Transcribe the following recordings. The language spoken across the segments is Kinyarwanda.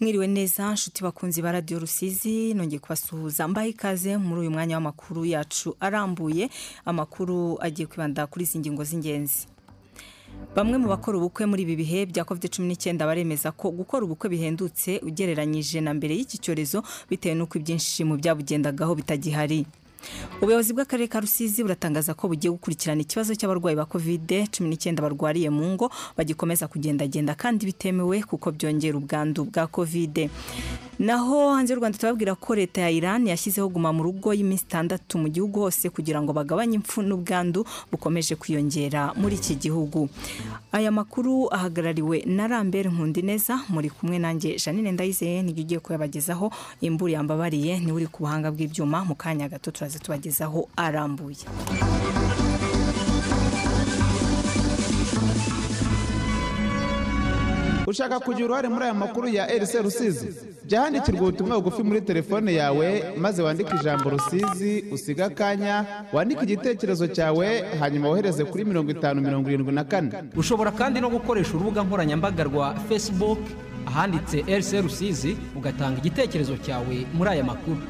mwiriwe neza nshuti bakunzi ba radiyo rusizi nongeye kubasuhuza. Mbahe ikaze muri uyu mwanya w'amakuru yacu arambuye amakuru agiye kwibanda kuri izi ngingo z'ingenzi. Bamwe mu bakora ubukwe muri ibi bihe bya covid cumi n'icyenda baremeza ko gukora ubukwe bihendutse ugereranyije na mbere y'iki cyorezo bitewe n'uko ibyinshi mu byabugendagaho bitagihari. Ubuyobozi bw'akarere ka rusizi buratangaza ko bugiye gukurikirana ikibazo cy'abarwayi ba kovide cumi n'icyenda barwariye mu ngo bagikomeza kugendagenda kandi bitemewe kuko byongera ubwandu bwa kovide naho hanze y'u rwanda turababwira ko leta ya iran yashyizeho guma mu rugo y'iminsi itandatu mu gihugu hose kugira ngo bagabanye impfu n'ubwandu bukomeje kwiyongera muri iki gihugu. Aya makuru ahagarariwe na rambere nkundineza muri kumwe nanjye janine ndayizeye ni byo ugiye kuyabagezaho. Imburi yambabariye ni we uri ku buhanga bw'ibyuma mu kanya gato turaza tubagezaho arambuye. Ushaka kugira uruhare muri aya makuru ya RC Rusizi? Jya handikirwa ubutumwa bugufi muri telefone yawe maze wandike ijambo Rusizi usiga akanya wandike igitekerezo cyawe hanyuma wohereze kuri mirongo itanu mirongo irindwi na kane. Ushobora kandi no gukoresha urubuga nkoranyambaga rwa facebook ahanditse RC Rusizi ugatanga igitekerezo cyawe muri aya makuru.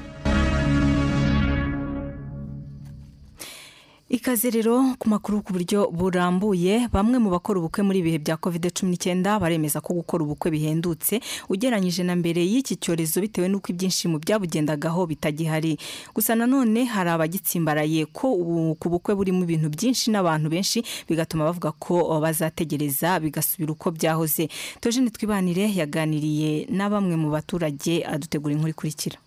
Ikaze rero ku makuru ku buryo burambuye bamwe mu bakora ubukwe muri ibihe bya covid cumi n'icyenda baremeza ko gukora ubukwe bihendutse ugereranyije na mbere y'iki cyorezo bitewe n'uko ibyinshi mu byabugendagaho bitagihari. Gusa nanone hari abagitsimbaraye ko ku bukwe burimo ibintu byinshi n'abantu benshi bigatuma bavuga ko bazategereza bigasubira uko byahoze. Tojene twibanire yaganiriye na bamwe mu baturage adutegura inkuru ikurikira.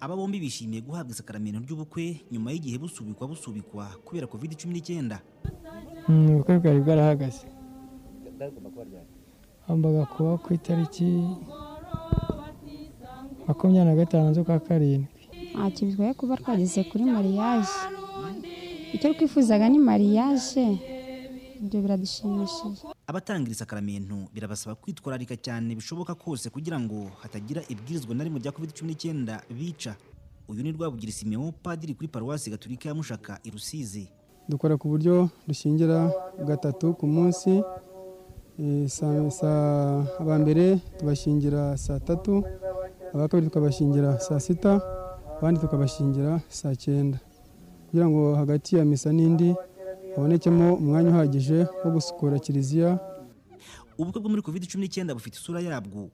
Aba bombi bishimiye guhabwa isakaramento ry'ubukwe nyuma y'igihe busubikwa busubikwa kubera covid cumi n'icyenda ubukwe bwari bwarahagaze. Hagombaga kuba ku itariki makumyabiri na gatanu z'ukwa karindwi. Ntacyo bitwaye kuba twageze kuri mariyaje icyo twifuzaga ni mariyaje ibyo biradushimishije abatangira isakaramento birabasaba kwitwararika cyane bishoboka kose kugira ngo hatagira ibwirizwa na rimwe rya covid cumi n'icyenda bica. Uyu ni rwabugira simeon padiri kuri paruwasi gaturika ya mushaka i rusizi. Dukora ku buryo dushingira gatatu ku munsi aba mbere tubashingira saa tatu aba kabiri tukabashingira saa sita abandi tukabashingira saa cyenda. Kugira ngo hagati ya misa n'indi habonekemo umwanya uhagije wo gusukura kiliziya. Ubukwe bwo muri covid cumi n'icyenda bufite isura yabwo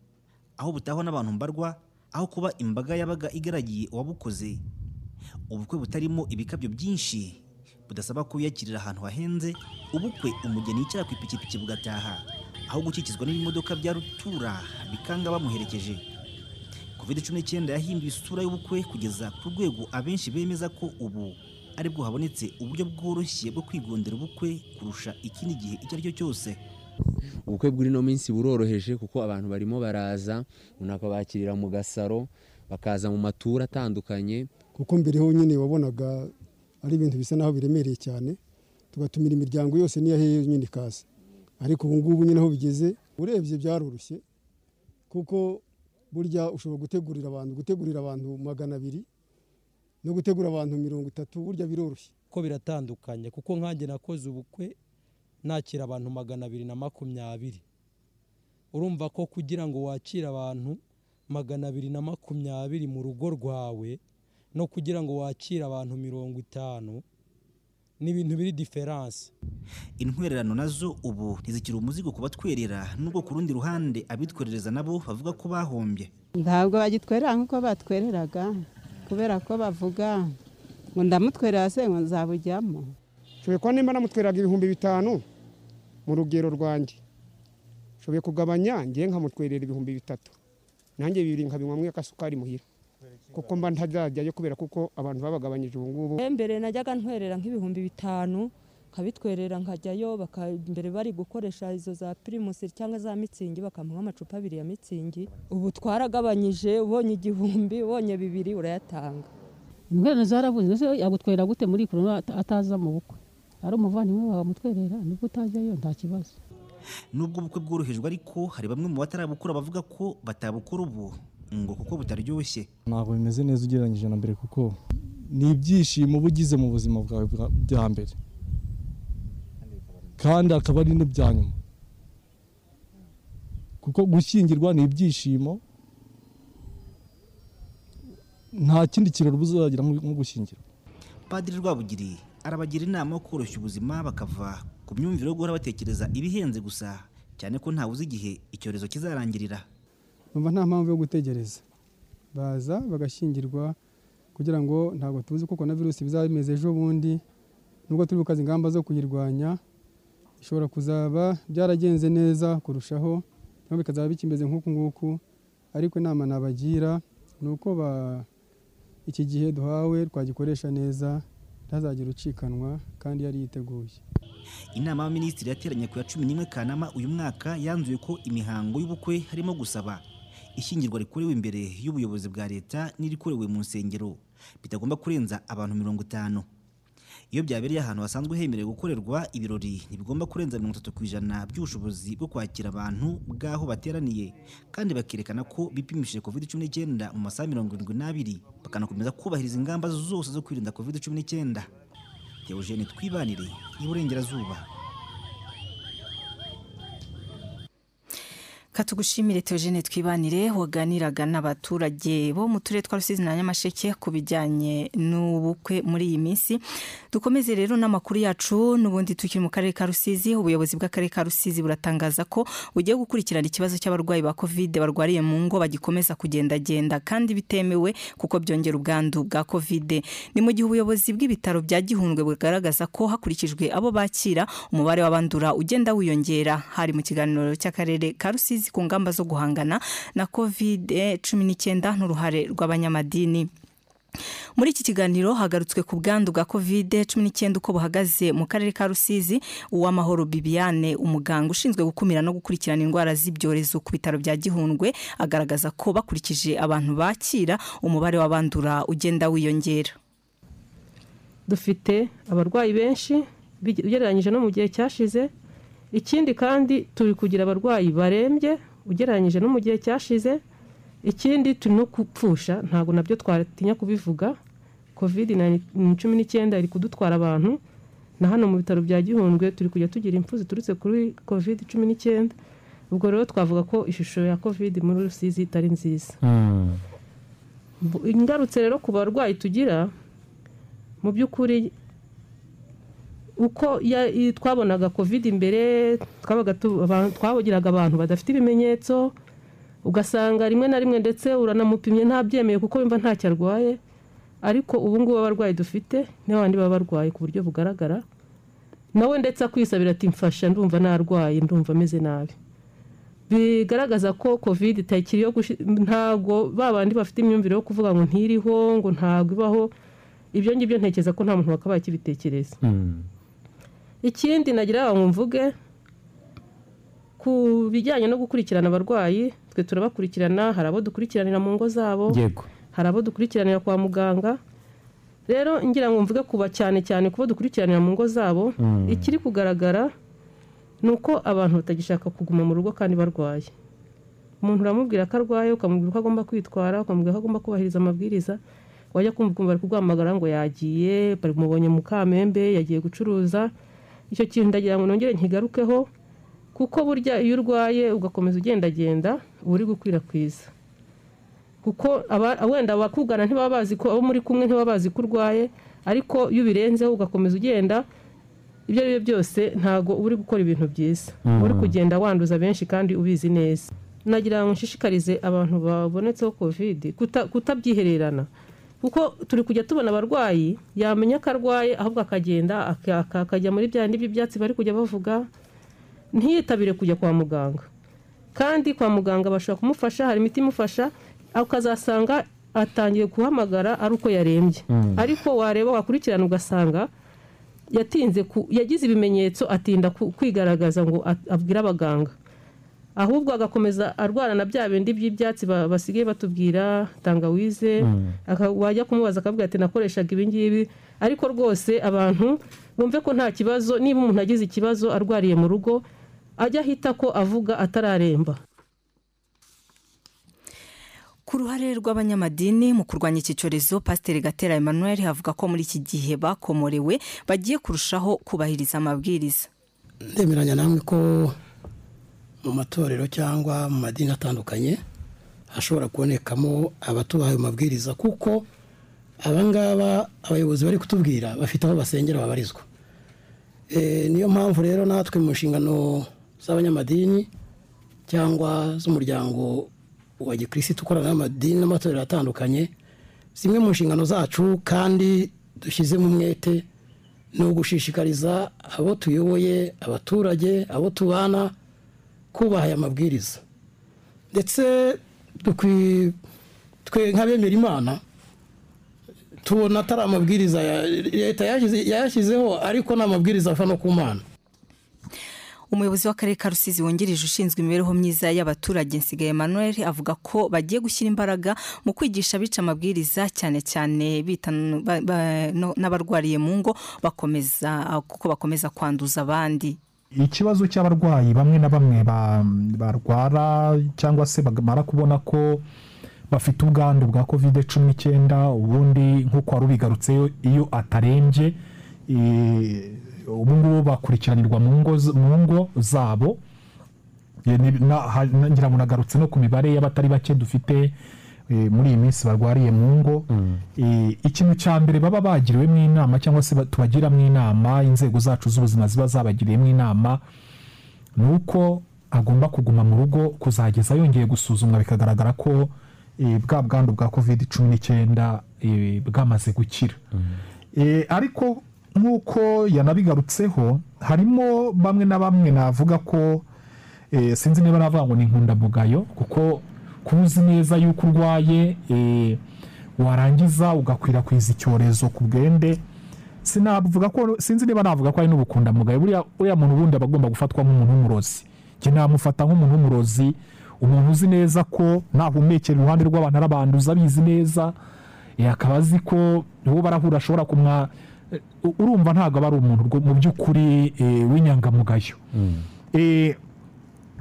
aho butahwa n'abantu mbarwa aho kuba imbaga yabaga igaragiye uwabukoze. Ubukwe butarimo ibikabyo byinshi. Budasaba kuyakirira ahantu hahenze ubukwe umugeni yicara ku ipikipiki bugataha. Aho gukikizwa n'ibimodoka bya rutura bikanga bamuherekeje. Covid cumi n'icyenda yahinduye isura y'ubukwe kugeza ku rwego abenshi bemeza ko ubu ari bwo habonetse uburyo bworoshye bwo kwigondera ubukwe kurusha ikindi gihe icyo ari cyo cyose. Ubukwe bw'uri ino minsi buroroheje kuko abantu barimo baraza umuntu akabakirira mu gasaro bakaza mu maturo atandukanye. Kuko mbere ho nyine wabonaga ari ibintu bisa naho biremereye cyane tugatumira imiryango yose niyo hehe nyine ikaza ariko ubu ngubu nyine aho bigeze urebye byaroroshye kuko burya ushobora gutegurira abantu gutegurira abantu magana abiri no gutegura abantu mirongo itatu burya biroroshye. Ko biratandukanye kuko nkanjye nakoze ubukwe nakira abantu magana abiri na makumyabiri. Urumva ko kugira ngo wakire abantu magana abiri na makumyabiri mu rugo rwawe no kugira ngo wakire abantu mirongo itanu ni ibintu biri diferanse intwererano na zo ubu ntizikiri umuzigo ku batwerera nubwo ku rundi ruhande abitwerereza nabo bavuga ko bahombye. Ntabwo bagitwerera nk'uko batwereraga. Kubera ko bavuga ngo ndamutwerera se ngo nzabujyamo. Nshoboye kuba nimba namutwereraga ibihumbi bitanu mu rugero rwanjye. Nshoboye kugabanya ngiye nkamutwerera ibihumbi bitatu. Nanjye bibiri nkabinywamo agasukari muhira. Kuko mba ntazajyayo kubera kuko abantu babagabanyije ubu ngubu mbere najyaga ntwerera nk'ibihumbi bitanu nkabitwerera nkajyayo mbere bari gukoresha izo za pirimusi cyangwa za mitsingi bakamuha amacupa abiri ya mitsingi. Ubu twaragabanyije ubonye igihumbi ubonye bibiri urayatanga. Indwara zarabuze ndetse yagutwerera gute muri korona ataza mu bukwe? Ari umuvandimwe wawe amutwerera ni bwo utajyayo nta kibazo. Nubwo ubukwe bworohejwe ariko hari bamwe mu batarabukora bavuga ko batabukora ubu. Ngo kuko butaryoshye. Ntabwo bimeze neza ugereranyije na mbere kuko ni ibyishimo uba ugize mu buzima bwawe bwa mbere. Kandi akaba ari n'ibya nyuma. Kuko gushyingirwa ni ibyishimo nta kindi kirori buzagira nko gushyingira padiri rwabugiri arabagira inama yo koroshya ubuzima bakava ku myumvire yo guhora batekereza ibihenze gusa cyane ko ntawe uzi igihe icyorezo kizarangirira. Numva nta mpamvu yo gutegereza. Baza bagashyingirwa kugira ngo ntabwo tuzi ko virusi bizaba bimeze ejo bundi nubwo turi gukaza ingamba zo kuyirwanya bishobora kuzaba byaragenze neza kurushaho cyangwa bikazaba bikimeze nk'uku nguku ariko inama nabagira ni uko iki gihe duhawe twagikoresha neza ntazagire ucikanwa kandi yari yiteguye. Inama y'abaminisitiri yateranye ku ya cumi n'imwe kanama uyu mwaka yanzuye ko imihango y'ubukwe harimo gusaba. Ishyingirwa rikorewe imbere y'ubuyobozi bwa leta n'irikorewe mu nsengero. Bitagomba kurenza abantu mirongo itanu. Iyo byabereye ahantu hasanzwe hemerewe gukorerwa ibirori ntibigomba kurenza mirongo itatu ku ijana by'ubushobozi bwo kwakira abantu bw'aho bateraniye. Kandi bakerekana ko bipimishije covid cumi n'icyenda mu masaha mirongo irindwi n'abiri bakanakomeza kubahiriza ingamba zose zo kwirinda covid cumi n'icyenda Theogene twibanire iburengerazuba. Katugushimire Theogene twibanire waganiraga n'abaturage bo mu turere twa Rusizi na Nyamasheke ku bijyanye n'ubukwe muri iyi minsi. Dukomeze rero n'amakuru yacu n'ubundi tukiri mu karere ka Rusizi ubuyobozi bw'akarere ka Rusizi buratangaza ko bugiye gukurikirana ikibazo cy'abarwayi ba covid barwariye mu ngo bagikomeza kugendagenda kandi bitemewe kuko byongera ubwandu bwa covid. Ni mu gihe ubuyobozi bw'ibitaro bya Gihundwe bugaragaza ko hakurikijwe abo bakira umubare w'abandura ugenda wiyongera. Hari mu kiganiro cy'akarere ka Rusizi ku ngamba zo guhangana na covid cumi n'icyenda n'uruhare rw'abanyamadini. Muri iki kiganiro hagarutswe ku bwandu bwa covid cumi n'icyenda uko buhagaze mu karere ka rusizi uwamahoro bibiane umuganga ushinzwe gukumira no gukurikirana indwara z'ibyorezo ku bitaro bya gihundwe agaragaza ko bakurikije abantu bakira umubare w'abandura ugenda wiyongera. Dufite abarwayi benshi ugereranyije no mu gihe cyashize ikindi kandi turi kugira abarwayi barembye ugereranyije no mu gihe cyashize. Ikindi turi no gupfusha ntabwo na byo twatinya kubivuga. Covid cumi n'icyenda iri kudutwara abantu. Na hano mu bitaro bya gihundwe turi kujya tugira impfu ziturutse kuri covid cumi n'icyenda ubwo rero twavuga ko ishusho ya covid muri rusizi itari nziza. Ingarutse rero ku barwayi tugira mu by'ukuri uko twabonaga covid imbere twabagiraga abantu badafite ibimenyetso ugasanga rimwe na rimwe ndetse uranamupimye ntabyemeye kuko wumva ntacyo arwaye ariko ubu ngubu abarwayi dufite n'abandi baba barwaye ku buryo bugaragara. Nawe ndetse akwisabira ati mfasha ndumva narwaye ndumva ameze nabi. Bigaragaza ko covid itakiri yo ntabwo ba bandi bafite imyumvire yo kuvuga ngo ntiriho ngo ntabwo ibaho. Ibyo ngibyo ntekereza ko nta muntu wakabaye akibitekereza. Ikindi nagira ngo mvuge ku bijyanye no gukurikirana abarwayi twe turabakurikirana hari abo dukurikiranira mu ngo zabo hari abo dukurikiranira kwa muganga. Rero ngira ngo mvuge kuba cyane cyane kubo dukurikiranira mu ngo zabo ikiri kugaragara ni uko abantu batagishaka kuguma mu rugo kandi barwaye. Umuntu uramubwira ko arwaye ukamubwira uko agomba kwitwara ukamubwira ko agomba kubahiriza amabwiriza wajya kumva bari kuguhamagara ngo yagiye bamubonye mu kamembe yagiye gucuruza icyo kintu ndagira ngo nongere nkigarukeho kuko burya iyo urwaye ugakomeza ugendagenda uba uri gukwirakwiza. Kuko wenda abakugana ntibaba bazi ko abo muri kumwe ntibaba bazi ko urwaye ariko iyo ubirenzeho ugakomeza ugenda ibyo ari byo byose ntabwo uba uri gukora ibintu byiza. Uba uri kugenda wanduza benshi kandi ubizi neza. Nagira ngo nshishikarize abantu babonetseho kovide kutabyihererana kuko turi kujya tubona abarwayi yamenya ko arwaye ahubwo akagenda akajya muri bya bindi by'ibyatsi bari kujya bavuga ntiyitabire kujya kwa muganga. Kandi kwa muganga bashobora kumufasha hari imiti imufasha ukazasanga atangiye guhamagara ari uko yarembye. Ariko wareba wakurikirana ugasanga yatinze yagize ibimenyetso atinda kwigaragaza ngo abwire abaganga. Ahubwo agakomeza arwana na bya bindi by'ibyatsi basigaye batubwira tangawize wajya kumubaza akavuga ati nakoreshaga ibingibi ariko rwose abantu bumve ko nta kibazo niba umuntu agize ikibazo arwariye mu rugo ajya ahita ko avuga atararemba. Ku ruhare rw'abanyamadini mu kurwanya iki cyorezo pasiteri gatera emmanuel havuga ko muri iki gihe bakomorewe bagiye kurushaho kubahiriza amabwiriza. Ndemeranya namwe ko mu matorero cyangwa mu madini atandukanye hashobora kubonekamo abatubaha ayo mabwiriza kuko abangaba abayobozi bari kutubwira bafite aho basengera babarizwa. Eh, niyo mpamvu rero natwe mu nshingano z'abanyamadini cyangwa z'umuryango wa gikirisitu ukorana n'amadini n'amatorero atandukanye zimwe mu nshingano zacu kandi dushyizemo umwete ni ugushishikariza abo tuyoboye abaturage abo tubana kubaha aya mabwiriza ndetse twe nk'abemera imana tubona atari amabwiriza leta yashyize- yayashyizeho ariko ni amabwiriza ava no ku mana. Umuyobozi w'akarere ka rusizi wungirije ushinzwe imibereho myiza y'abaturage nsigaye emmanuel avuga ko bagiye gushyira imbaraga mu kwigisha abica amabwiriza cyane cyane bita n'abarwariye mu ngo bakomeza kuko bakomeza kwanduza abandi. Ikibazo cy'abarwayi bamwe na bamwe ba- barwara cyangwa se bamara kubona ko bafite ubwandu bwa kovide cumi n'icyenda ubundi nk'uko wari ubigarutseyo iyo atarembye ubu ngubu bakurikiranirwa mu ngo zabo. Ngira ngo nagarutse no ku mibare y'abatari bake dufite muri iyi minsi barwariye mu ngo Eh, ikintu cya mbere baba bagiriwemo inama cyangwa se ba- tubagiramo inama inzego zacu z'ubuzima ziba zabagiriyemo inama ni uko agomba kuguma mu rugo kuzageza yongeye gusuzumwa bikagaragara ko eh, bwa bwandu bwa covid cumi n'icyenda eh, bwamaze gukira. Eh, ariko nk'uko yanabigarutseho harimo bamwe na bamwe navuga ko eh, sinzi niba navuga ngo ni inkundamugayo kuko kuba uzi neza yuko urwaye eh, warangiza ugakwirakwiza icyorezo ku bwende. Sinavuga ko sinzi niba navuga ko ari n'ubukundamugayo buriya uriya muntu ubundi aba agomba gufatwa nk'umuntu w'umurozi. Njye namufata nk'umuntu w'umurozi umuntu uzi neza ko nahumekera iruhande rw'abantu arabanduza abizi neza. Eh, akaba azi ko uwo barahura ashobora kumwa eh, urumva ntabwo aba ari umuntu mu by'ukuri w'inyangamugayo. Eh,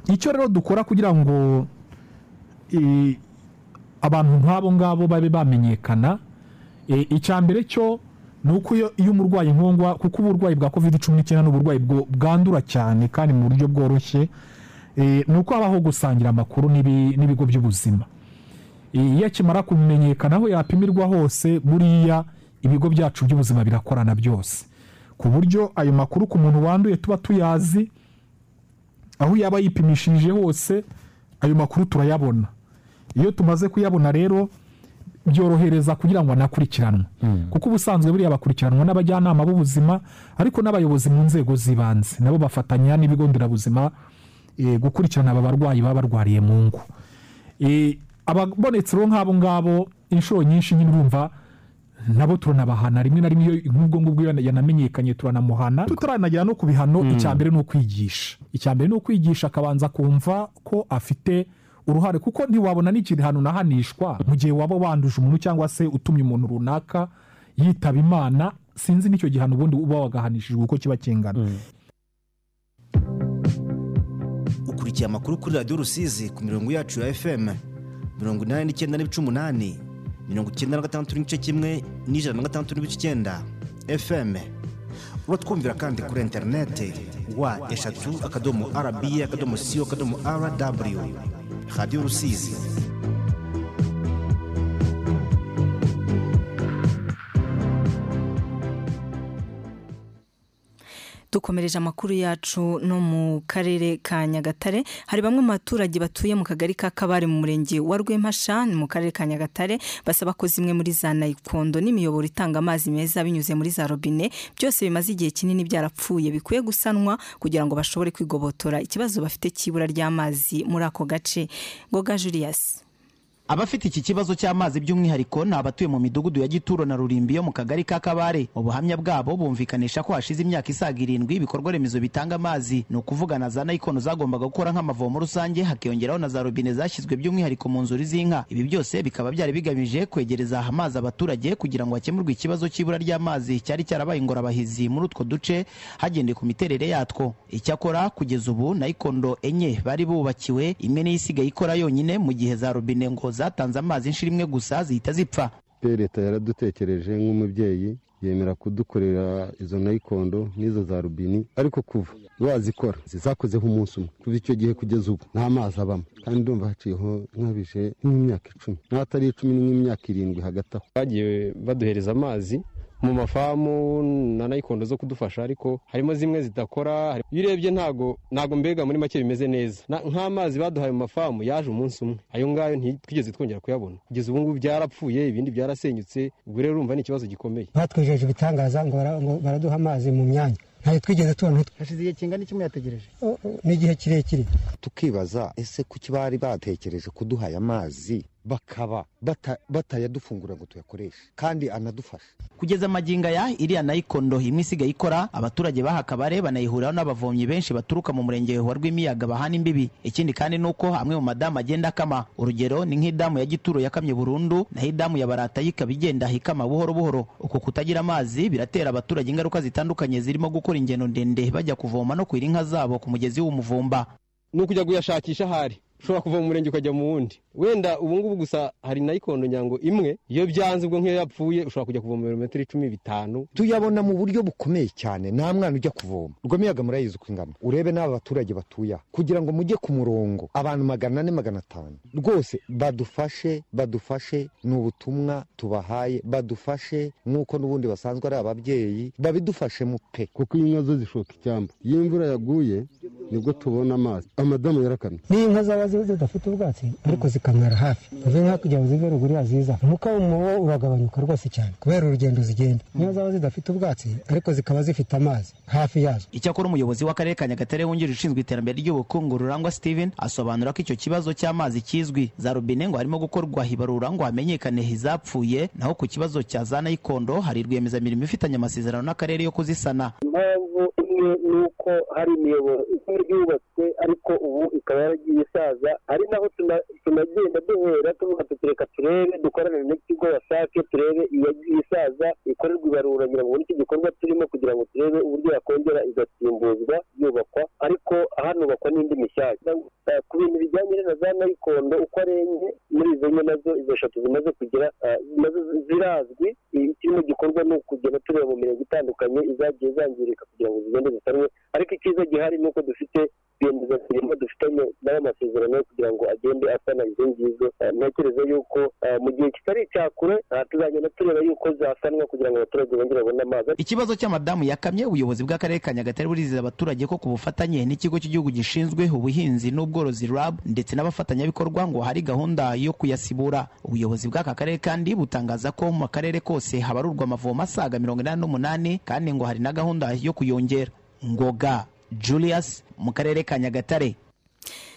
icyo rero dukora kugira ngo abantu nk'abo ngabo babe bamenyekana. Icya mbere cyo ni uko iyo umurwayi nkongwa kuko uburwayi bwa covid cumi n'icyenda ni uburwayi bwandura cyane kandi mu buryo bworoshye eh, ni uko habaho gusangira amakuru n'ibi- n'ibigo by'ubuzima. Iyo akimara kumenyekana aho yapimirwa hose buriya ibigo byacu by'ubuzima birakorana byose. Ku buryo ayo makuru ku muntu wanduye tuba tuyazi aho yaba yipimishirije hose ayo makuru turayabona. Iyo tumaze kuyabona rero byorohereza kugira ngo anakurikiranwe. Kuko ubusanzwe buriya bakurikiranwa n'abajyanama b'ubuzima ariko n'abayobozi mu nzego z'ibanze. Nabo bafatanya n'ibigo nderabuzima eh, gukurikirana aba barwayi baba barwariye mu ngo Eh, ababonetse rero nk'abo ngabo inshuro nyinshi nyine urumva nabo turanabahana. Rimwe na rimwe iyo nk'ubwo ngubwo iyo yanamenyekanye turanamuhana. Tutaranagera no ku bihano icya mbere ni ukwigisha. Icya mbere ni ukwigisha akabanza kumva ko afite uruhare kuko ntiwabona n'igihano unahanishwa mu gihe waba wanduje umuntu cyangwa se utumye umuntu runaka yitaba imana sinzi n'icyo gihano ubundi uba wagahanishijwe uko kiba kingana. Ukurikiye amakuru kuri radiyo rusizi ku mirongo yacu ya fm mirongo inani n'icyenda n'ibice umunani mirongo icyenda na gatandatu n'igice kimwe n'ijana na gatandatu n'ibice icyenda. Fm uba twumvira kandi kuri interinete wa eshatu akadomo rba akadomo siyo akadomo rw radiyo rusizi. Dukomereje amakuru yacu no mu karere ka nyagatare. Hari bamwe mu baturage batuye mu kagari ka kabare mu murenge wa rwempasha mu karere ka nyagatare basaba ko zimwe muri za nayikondo n'imiyoboro itanga amazi meza binyuze muri za robine byose bimaze igihe kinini byarapfuye. Bikwiye gusanwa kugira ngo bashobore kwigobotora. Ikibazo bafite cy'ibura ry'amazi muri ako gace. Ngoga julius. Abafite iki kibazo cy'amazi by'umwihariko ni abatuye mu midugudu ya gituro na rurimbi yo mu kagari ka kabare. Mu buhamya bwabo bumvikanisha ko hashize imyaka isaga irindwi ibikorwa remezo bitanga amazi. Ni ukuvuga na za nayikono zagombaga gukora nk'amavomo rusange hakiyongeraho na za robine zashyizwe by'umwihariko mu nzuri z'inka. Ibi byose bikaba byari bigamije kwegereza amazi abaturage kugira ngo hakemurwe ikibazo cy'ibura ry'amazi. Cyari cyarabaye ingorabahizi muri utwo duce hagendeye ku miterere yatwo. Icyakora kugeza ubu nayikondo enye bari bubakiwe imwe niyo isigaye ikora yonyine mu gihe za robine ngo zatanze amazi inshuro imwe gusa zihita zipfa. Leta yaradutekereje nk'umubyeyi yemera kudukorera izo nayikondo n'izo za rubini ariko kuva wazikora zizakozeho umunsi umwe. Kuva icyo gihe kugeza ubu nta mazi abamo. Kandi ndumva haciyeho nkabije nk'imyaka icumi. N'atari icumi ni nk'imyaka irindwi hagati aho. Bagiye baduhereza amazi mu mafamu na nayikondo zo kudufasha ariko harimo zimwe zidakora iyo urebye ntago ntago mbega muri make bimeze neza. Nk'amazi baduhaye mu mafamu yaje umunsi umwe. Ayo ngayo ntitwigeze twongera kuyabona. Kugeza ubu ngubu byarapfuye ibindi byarasenyutse ubwo rero urumva ni ikibazo gikomeye. Batwijeje ibitangaza ngo baraduha amazi mu myanya. Ntayo twigeze tubona hashize igihe kingana iki muyategereje ni igihe kirekire. Tukibaza ese kuki bari batekereje kuduha aya mazi? Bakaba bata- batayadufungura ngo tuyakoreshe kandi anadufasha kugeza amagingo aya iriya nayikondo imwe isigaye ikora abaturage baha akabare banayihuriraho n'abavomyi benshi baturuka mu murenge wa rwimiyaga bahana imbibi. Ikindi kandi ni uko amwe mu madamu agenda akama. Urugero ni nk'idamu ya gituro yakamye burundu naho idamu ya barata yo ikaba igenda ikama buhoro buhoro. Uko kutagira amazi biratera abaturage ingaruka zitandukanye zirimo gukora ingendo ndende bajya kuvoma no kwira inka zabo ku mugezi w'umuvumba. Ni ukujya kuyashakisha ahari. Ushobora kuva mu murenge ukajya mu wundi. Wenda ubu ngubu gusa hari nayikondo nyango imwe iyo byanze ubwo nk'iyo yapfuye ushobora kujya kuvoma ibirometero icumi bitanu. Tuyabona mu buryo bukomeye cyane nta mwana ujya kuvoma. Rwamiyaga murayizi uko ingana. Urebe n'aba baturage batuye aha kugira ngo mujye ku murongo. Abantu magana ane magana atanu. Rwose badufashe badufashe ni ubutumwa tubahaye. Badufashe nk'uko n'ubundi basanzwe ari ababyeyi babidufashemo pe. Kuko inka zo zishoka icyamba iyo imvura yaguye ni bwo tubona amazi. Amadamu yarakamye. N'inka zaba zi- zidafite ubwatsi. Ariko zikamara hafi. Tuve nka kugira ngo zive ruguru yaziza umwuka w'umubu uragabanyuka rwose cyane. Kubera urugendo zigenda. Inka zaba zidafite ubwatsi ariko zikaba zifite amazi hafi yazo. Icyakora umuyobozi w'akarere ka nyagatare wungirije ushinzwe iterambere ry'ubukungu rurangwa steven asobanura ko icyo kibazo cy'amazi kizwi. Za robine ngo harimo gukorwa ibarura ngo hamenyekane izapfuye naho ku kibazo cya za nayikondo hari rwiyemezamirimo ifitanye amasezerano n'akarere yo kuzisana. Impamvu imwe ni uko hari imiyoboro imwe yubatswe ariko ubu ikaba yaragiye isaza. Ari naho tuna- tunagenda duhera tuvuga tuti reka turebe dukorane n'ikigo wasake turebe iyagiye isaza ikorerwa ibarura ngira ngo n'iki gikorwa turimo kugira ngo turebe uburyo yakongera igasimbuzwa yubakwa. Ariko hanubakwa n'indi mishyashya. Ku bintu bijyanye na za nayikondo uko ari enye muri izo enye na zo izo eshatu zimaze kugira eh, na zo zirazwi ikirimo gikorwa ni ukugenda tureba mu mirenge itandukanye izagiye zangirika kugira ngo zigende zisanwe ariko icyiza gihari ni uko dufite rwiyemezamirimo dufitanye na yo amasezerano yo kugira ngo agende asana izo ngizo ntekereza yuko eh, mu gihe kitari icya kure eh, tuzagenda tureba yuko zasanwa kugira ngo abaturage bongere babone amazi. Ikibazo cy'amadamu yakamye ubuyobozi bw'akarere ka nyagatare burizeza abaturage ko ku bufatanye n'ikigo cy'igihugu gishinzwe ubuhinzi n'ubworozi rab ndetse n'abafatanyabikorwa ngo hari gahunda yo kuyasibura. Ubuyobozi bw'aka karere kandi butangaza ko mu karere kose habarurwa amavomo asaga mirongo inani n'umunani kandi ngo hari na gahunda yo kuyongera. Ngoga. Julius mu karere ka nyagatare.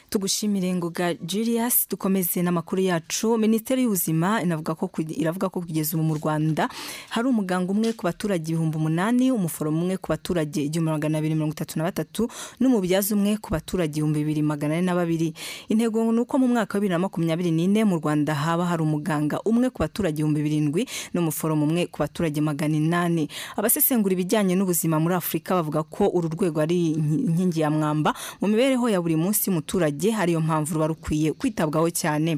Tugushimire ngoga Julius dukomeze n'amakuru yacu. Minisiteri y'ubuzima inavuga ko iravuga ko kugeza ubu mu rwanda hari umuganga umwe ku baturage ibihumbi umunani umuforomo umwe ku baturage igihumbi magana abiri mirongo itatu na batatu n'umubyaza umwe ku baturage ibihumbi bibiri magana ane na babiri. Intego ni uko mu mwaka wa bibiri na makumyabiri n'ine mu rwanda haba hari umuganga umwe ku baturage ibihumbi birindwi n'umuforomo umwe ku baturage magana inani. Abasesengura ibijyanye n'ubuzima muri afurika bavuga ko uru rwego ari inki- inkingi ya mwamba mu mibereho ya buri munsi y'umuturage ariyo mpamvu ruba rukwiye kwitabwaho cyane.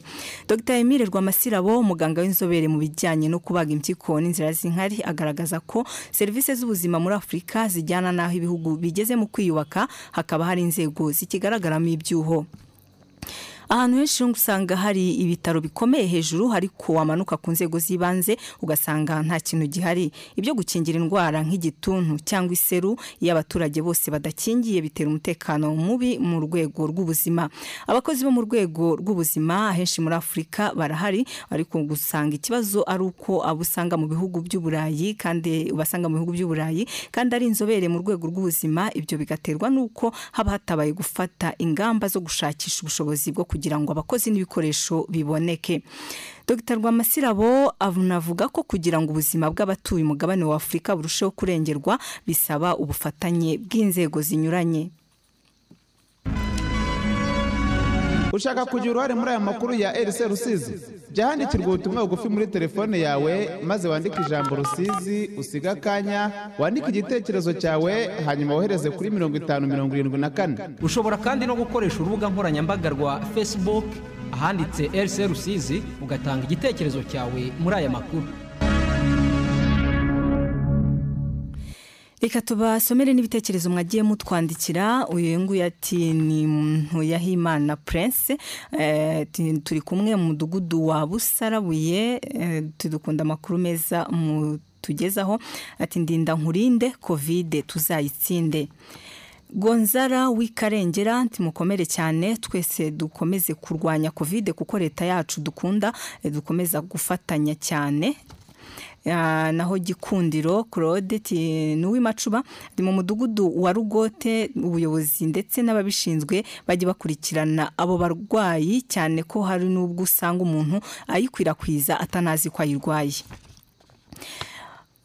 Dr. Emile rwamasirabo umuganga w'inzobere mu bijyanye no kubaga impyiko n'inzira z'inkari agaragaza ko serivisi z'ubuzima muri afurika zijyana n'aho ibihugu bigeze mu kwiyubaka hakaba hari inzego zikigaragaramo ibyuho. Ahantu henshi usanga hari ibitaro bikomeye hejuru ariko wamanuka ku nzego z'ibanze ugasanga nta kintu gihari. Ibyo gukingira indwara nk'igituntu cyangwa iseru iyo abaturage bose badakingiye bitera umutekano mubi mu rwego rw'ubuzima. Abakozi bo mu rwego rw'ubuzima ahenshi muri afurika barahari ariko gusanga ikibazo ari uko abo usanga mu bihugu by'uburayi kandi ubasanga mu bihugu by'uburayi kandi ari inzobere mu rwego rw'ubuzima ibyo bigaterwa n'uko haba hatabaye gufata ingamba zo gushakisha ubushobozi bwo kugira ngo abakozi n'ibikoresho biboneke. Dr. Rwamasirabo anavuga ko kugira ngo ubuzima bw'abatuye umugabane wa afurika burusheho kurengerwa bisaba ubufatanye bw'inzego zinyuranye. Ushaka kugira uruhare muri aya makuru ya rc rusizi? Jya handikirwa ubutumwa bugufi muri telefone yawe maze wandike ijambo rusizi usiga akanya wandike igitekerezo cyawe hanyuma wohereze kuri mirongo itanu mirongo irindwi na kane. Ushobora kandi no gukoresha urubuga nkoranyambaga rwa facebook ahanditse rc rusizi ugatanga igitekerezo cyawe muri aya makuru. Reka tubasomere n'ibitekerezo mwagiye mutwandikira. Uyu nguyu ati ni ntuyahimana prince. Eh, turi kumwe mu mudugudu wa busarabuye. Eh, tudukunda amakuru meza mu tugezaho. Ati ndinda nkurinde kovide tuzayitsinde. Gonzara w'ikarengera timukomere cyane twese dukomeze kurwanya kovide kuko leta yacu dukunda eh, dukomeza gufatanya cyane. Naho gikundiro claude ati ni mu mudugudu wa rugote ubuyobozi ndetse n'ababishinzwe bajye bakurikirana abo barwayi cyane ko hari n'ubwo usanga umuntu ayikwirakwiza atanazi ko ayirwaye.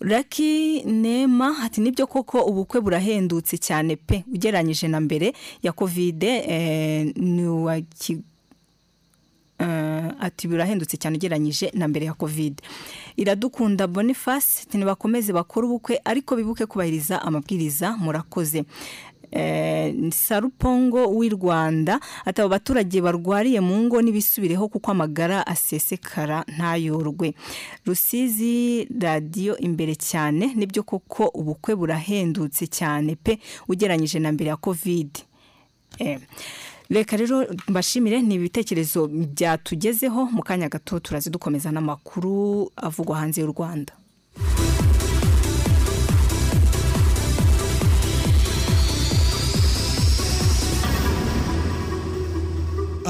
Lucky Nema ati ni byo koko ubukwe burahendutse cyane pe. Ugereranyije na mbere ya kovide eh, ni uwa ki- eh, ati birahendutse cyane ugereranyije na mbere ya kovide iradukunda boniface ati nibakomeze bakore ubukwe ariko bibuke kubahiriza amabwiriza murakoze. Eh, sarupongo w'i rwanda ati abo baturage barwariye mu ngo n'ibisubireho kuko amagara asesekara ntayorwe rusizi radiyo imbere cyane ni byo koko ubukwe burahendutse cyane pe ugereranyije na mbere ya kovide Eh, reka rero mbashimire ni ibitekerezo byatugezeho. Mu kanya gato turazi dukomeza n'amakuru avugwa hanze y'u rwanda.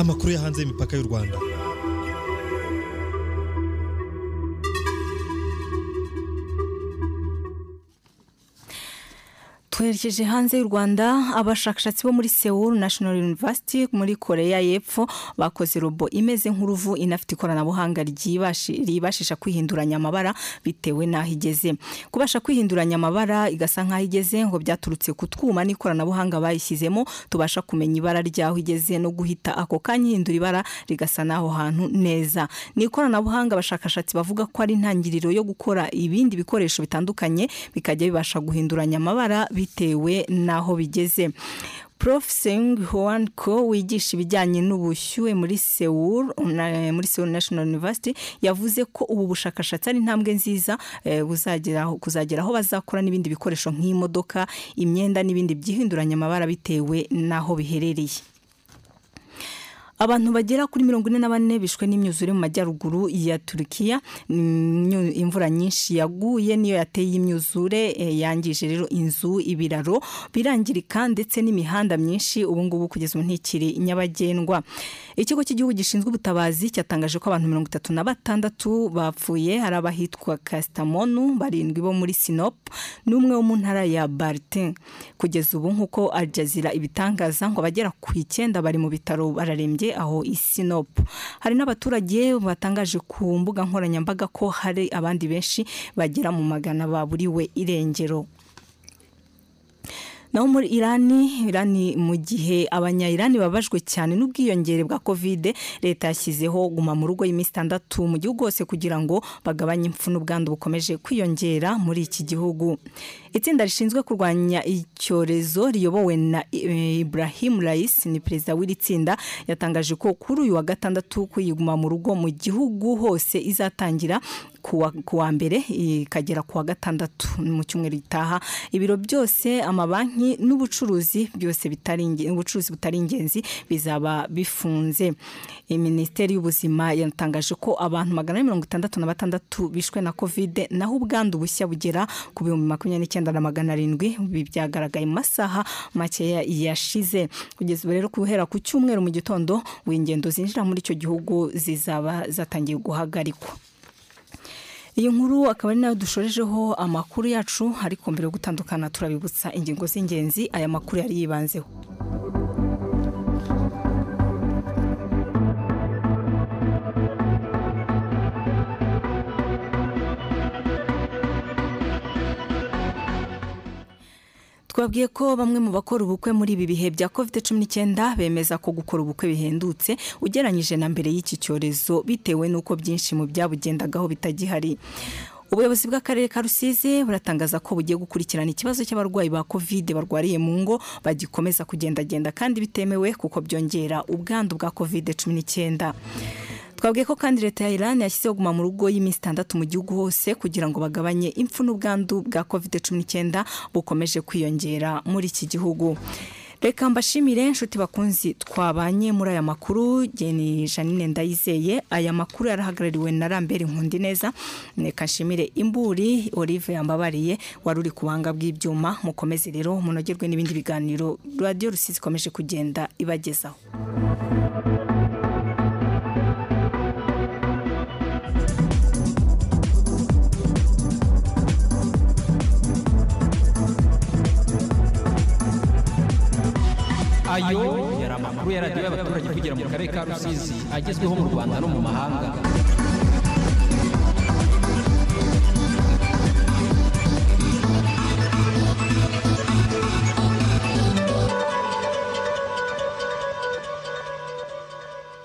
Amakuru yo hanze y'imipaka y'u rwanda. Twerekeje hanze y'u rwanda abashakashatsi bo muri Seoul National University muri koreya y'epfo bakoze robo imeze nk'uruvu inafite ikoranabuhanga riyibashisha kwihinduranya amabara bitewe n'aho igeze. Kubasha kwihinduranya amabara igasa nk'aho igeze ngo byaturutse ku twuma n'ikoranabuhanga bayishyizemo tubasha kumenya ibara ry'aho igeze no guhita ako kanya ihindura ibara rigasa n'aho hantu neza. Ni ikoranabuhanga abashakashatsi bavuga ko ari intangiriro yo gukora ibindi bikoresho bitandukanye bikajya bibasha guhinduranya amabara bitewe n'aho bigeze. Prof. Seng Hoan Ko wigisha ibijyanye n'ubushyuhe muri Seoul muri Seoul National University yavuze ko ubu bushakashatsi ari intambwe nziza eh, buzageraho kuzageraho bazakora n'ibindi bikoresho nk'imodoka imyenda n'ibindi byihinduranya amabara bitewe n'aho biherereye. Abantu bagera kuri mirongo ine na bane bishwe n'imyuzure mu majyaruguru ya turukiya. Imvura nyinshi yaguye niyo yateye imyuzure eh, yangije rero inzu ibiraro birangirika ndetse n'imihanda myinshi ubu ngubu kugeza ubu ntikiri nyabagendwa. Ikigo cy'igihugu gishinzwe ubutabazi cyatangaje ko abantu mirongo itatu na batandatu bapfuye. Hari abahitwa kastamonu barindwi bo muri sinop n'umwe wo mu ntara ya bartin. Kugeza ubu nk'uko Al Jazeera ibitangaza ngo abagera ku icyenda bari mu bitaro bararembye aho i sinop. Hari n'abaturage batangaje ku mbuga nkoranyambaga ko hari abandi benshi bagera mu magana baburiwe irengero. Naho muri irani irani mu gihe abanyayirani babajwe cyane n'ubwiyongere bwa kovide leta yashyizeho guma mu rugo y'iminsi itandatu mu gihugu hose kugira ngo bagabanye impfu n'ubwandu bukomeje kwiyongera muri iki gihugu. Itsinda rishinzwe kurwanya icyorezo riyobowe na Ibrahim Rais ni perezida w'iri tsinda yatangaje ko kuri uyu wa gatandatu kuyiguma mu rugo mu gihugu hose izatangira kuwa mbere ikagera kuwa gatandatu mu cyumweru gitaha. Ibiro byose amabanki n'ubucuruzi byose ubucuruzi butari ingenzi bizaba bifunze. Minisiteri y'ubuzima yatangaje ko abantu magana ane mirongo itandatu na batandatu bishwe na kovide naho ubwandu bushya bugera ku bihumbi makumyabiri n'icyenda na magana arindwi byagaragaye mu masaha makeya yashize. Kugeza ubu rero guhera ku cyumweru mu gitondo ingendo zinjira muri icyo gihugu zizaba zatangiye guhagarikwa. Iyi nkuru akaba ari na yo dushorejeho amakuru yacu ariko mbere yo gutandukana turabibutsa. Ingingo z'ingenzi aya makuru yari yibanzeho. Twabwiye ko bamwe mu bakora ubukwe muri ibi bihe bya covid cumi n'icyenda bemeza ko gukora ubukwe bihendutse ugereranyije na mbere y'iki cyorezo bitewe n'uko byinshi mu byabugendagaho bitagihari. Ubuyobozi bw'akarere ka rusizi buratangaza ko bugiye gukurikirana ikibazo cy'abarwayi ba covid barwariye mu ngo bagikomeza kugendagenda kandi bitemewe kuko byongera ubwandu bwa covid cumi n'icyenda twabwiye ko kandi leta ya Iran yashyizeho guma mu rugo y'iminsi itandatu mu gihugu hose kugira ngo bagabanye impfu n'ubwandu bwa covid cumi n'icyenda bukomeje kwiyongera muri iki gihugu. Reka mbashimire inshuti bakunzi twabanye muri aya makuru geni janine ndayizeye. Aya makuru yarahagarariwe na rambere nkundi neza reka nshimire imburi olive yambabariye wari uri ku buhanga bw'ibyuma. Mukomeze rero munogerwe n'ibindi biganiro. Radiyo rusizi ikomeje kugenda ibagezaho. Ayo yari amakuru ya radiyo y'abaturage kugira mu karere ka rusizi agezweho mu rwanda no mu mahanga.